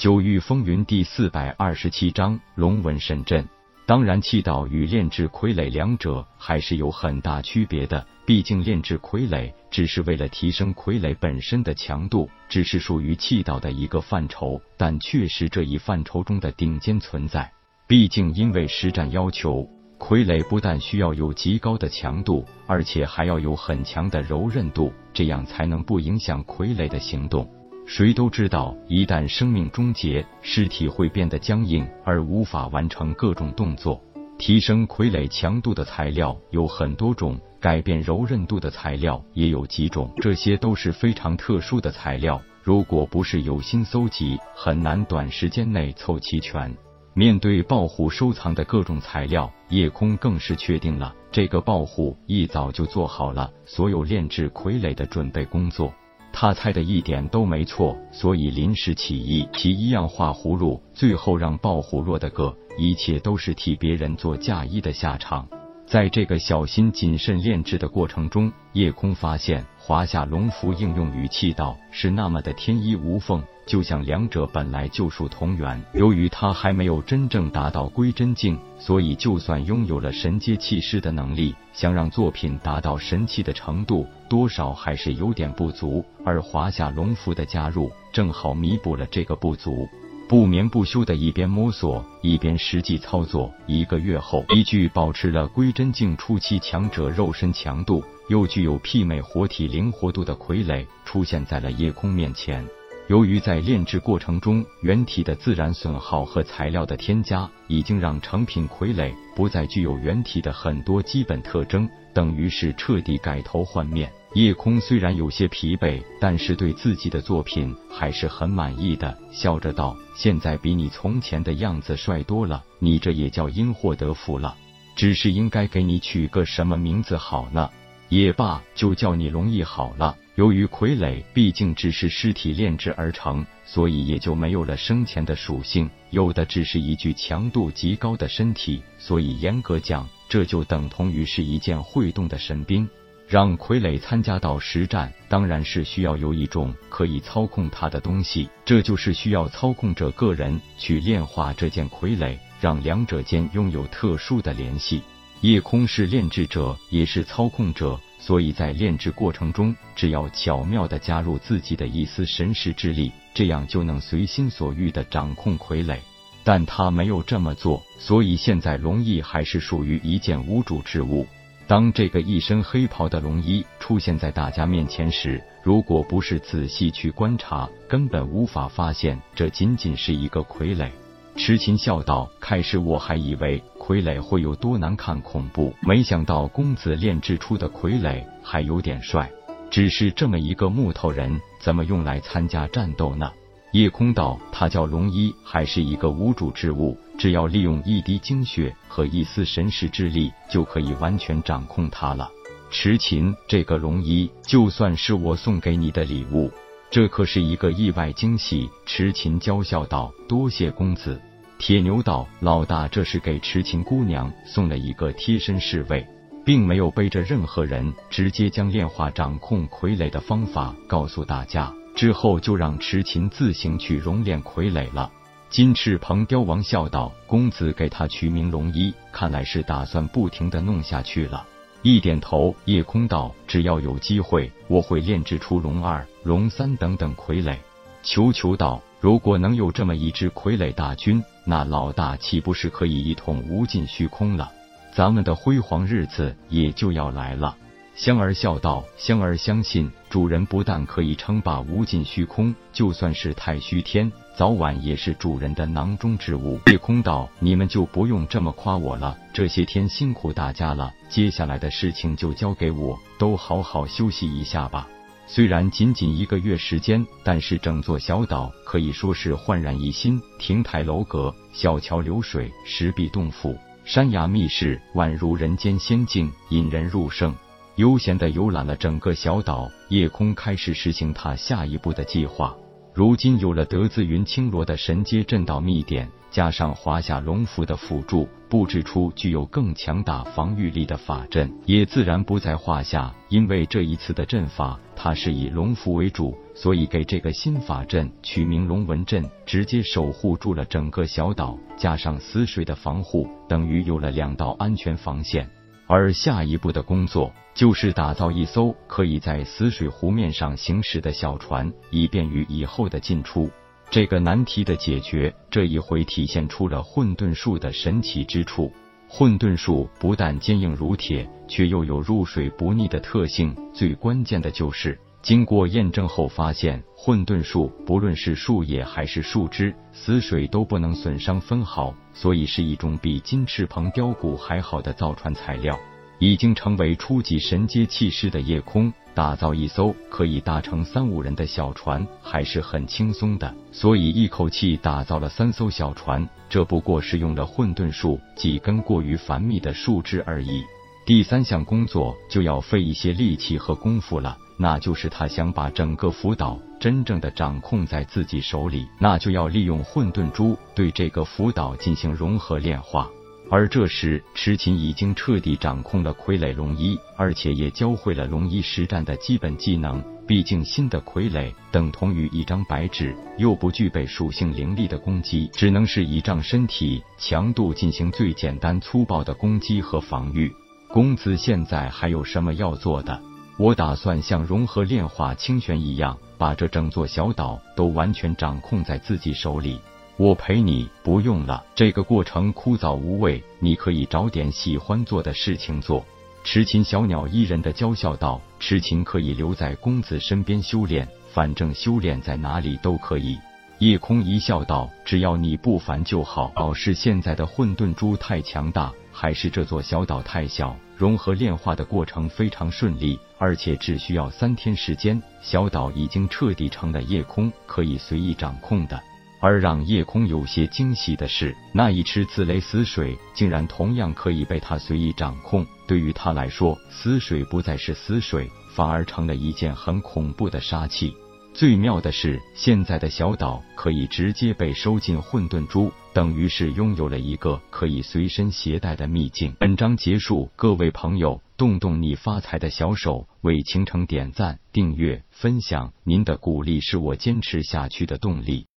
九域风云第四百二十七章龙纹神阵。当然，气道与炼制傀儡两者还是有很大区别的。毕竟炼制傀儡只是为了提升傀儡本身的强度，只是属于气道的一个范畴，但却是这一范畴中的顶尖存在。毕竟，因为实战要求，傀儡不但需要有极高的强度，而且还要有很强的柔韧度，这样才能不影响傀儡的行动。谁都知道，一旦生命终结，尸体会变得僵硬，而无法完成各种动作。提升傀儡强度的材料有很多种，改变柔韧度的材料也有几种，这些都是非常特殊的材料。如果不是有心搜集，很难短时间内凑齐全。面对豹虎收藏的各种材料，夜空更是确定了，这个豹虎一早就做好了所有炼制傀儡的准备工作。他猜的一点都没错，所以临时起意，其一样画葫芦，最后让爆虎落的个一切都是替别人做嫁衣的下场。在这个小心谨慎炼制的过程中，夜空发现华夏龙符应用于气道是那么的天衣无缝。就像两者本来就属同源，由于他还没有真正达到归真境，所以就算拥有了神阶气师的能力，想让作品达到神奇的程度，多少还是有点不足。而华夏龙符的加入，正好弥补了这个不足。不眠不休的一边摸索，一边实际操作。一个月后，一具保持了归真境初期强者肉身强度，又具有媲美活体灵活度的傀儡，出现在了夜空面前。由于在炼制过程中，原体的自然损耗和材料的添加，已经让成品傀儡不再具有原体的很多基本特征，等于是彻底改头换面。夜空虽然有些疲惫，但是对自己的作品还是很满意的，笑着道：“现在比你从前的样子帅多了，你这也叫因祸得福了。只是应该给你取个什么名字好呢？也罢，就叫你龙翼好了。”由于傀儡毕竟只是尸体炼制而成，所以也就没有了生前的属性，有的只是一具强度极高的身体。所以严格讲，这就等同于是一件会动的神兵。让傀儡参加到实战，当然是需要有一种可以操控它的东西，这就是需要操控者个人去炼化这件傀儡，让两者间拥有特殊的联系。夜空是炼制者，也是操控者。所以在炼制过程中，只要巧妙的加入自己的一丝神识之力，这样就能随心所欲的掌控傀儡。但他没有这么做，所以现在龙翼还是属于一件无主之物。当这个一身黑袍的龙衣出现在大家面前时，如果不是仔细去观察，根本无法发现这仅仅是一个傀儡。痴情笑道：“开始我还以为傀儡会有多难看恐怖，没想到公子炼制出的傀儡还有点帅。只是这么一个木头人，怎么用来参加战斗呢？”夜空道：“他叫龙一，还是一个无主之物，只要利用一滴精血和一丝神识之力，就可以完全掌控他了。”痴情，这个龙一就算是我送给你的礼物。这可是一个意外惊喜，痴情娇笑道：“多谢公子。”铁牛道：“老大，这是给痴情姑娘送了一个贴身侍卫，并没有背着任何人，直接将炼化掌控傀儡的方法告诉大家，之后就让痴情自行去熔炼傀儡了。”金翅鹏雕王笑道：“公子给他取名龙一，看来是打算不停的弄下去了。”一点头，夜空道：“只要有机会，我会炼制出龙二、龙三等等傀儡。”球球道：“如果能有这么一支傀儡大军，那老大岂不是可以一统无尽虚空了？咱们的辉煌日子也就要来了。”香儿笑道：“香儿相信，主人不但可以称霸无尽虚空，就算是太虚天，早晚也是主人的囊中之物。”夜空道：“你们就不用这么夸我了，这些天辛苦大家了，接下来的事情就交给我，都好好休息一下吧。”虽然仅仅一个月时间，但是整座小岛可以说是焕然一新，亭台楼阁、小桥流水、石壁洞府、山崖密室，宛如人间仙境，引人入胜。悠闲的游览了整个小岛，夜空开始实行他下一步的计划。如今有了德字云青罗的神阶阵道秘典，加上华夏龙符的辅助，布置出具有更强大防御力的法阵，也自然不在话下。因为这一次的阵法，它是以龙符为主，所以给这个新法阵取名龙纹阵，直接守护住了整个小岛。加上死水的防护，等于有了两道安全防线。而下一步的工作，就是打造一艘可以在死水湖面上行驶的小船，以便于以后的进出。这个难题的解决，这一回体现出了混沌术的神奇之处。混沌术不但坚硬如铁，却又有入水不腻的特性。最关键的就是，经过验证后发现，混沌树不论是树叶还是树枝，死水都不能损伤分毫，所以是一种比金翅鹏雕骨还好的造船材料。已经成为初级神阶气势的夜空，打造一艘可以搭乘三五人的小船还是很轻松的，所以一口气打造了三艘小船，这不过是用了混沌树几根过于繁密的树枝而已。第三项工作就要费一些力气和功夫了，那就是他想把整个福岛真正的掌控在自己手里，那就要利用混沌珠对这个福岛进行融合炼化。而这时，池琴已经彻底掌控了傀儡龙一，而且也教会了龙一实战的基本技能。毕竟，新的傀儡等同于一张白纸，又不具备属性灵力的攻击，只能是倚仗身体强度进行最简单粗暴的攻击和防御。公子现在还有什么要做的？我打算像融合炼化清玄一样，把这整座小岛都完全掌控在自己手里。我陪你不用了，这个过程枯燥无味，你可以找点喜欢做的事情做。痴情小鸟依人的娇笑道：“痴情可以留在公子身边修炼，反正修炼在哪里都可以。”夜空一笑道：“只要你不烦就好。是现在的混沌珠太强大，还是这座小岛太小？融合炼化的过程非常顺利，而且只需要三天时间，小岛已经彻底成了夜空可以随意掌控的。”而让夜空有些惊喜的是，那一池紫雷死水竟然同样可以被他随意掌控。对于他来说，死水不再是死水，反而成了一件很恐怖的杀器。最妙的是，现在的小岛可以直接被收进混沌珠，等于是拥有了一个可以随身携带的秘境。本章结束，各位朋友，动动你发财的小手，为倾城点赞、订阅、分享，您的鼓励是我坚持下去的动力。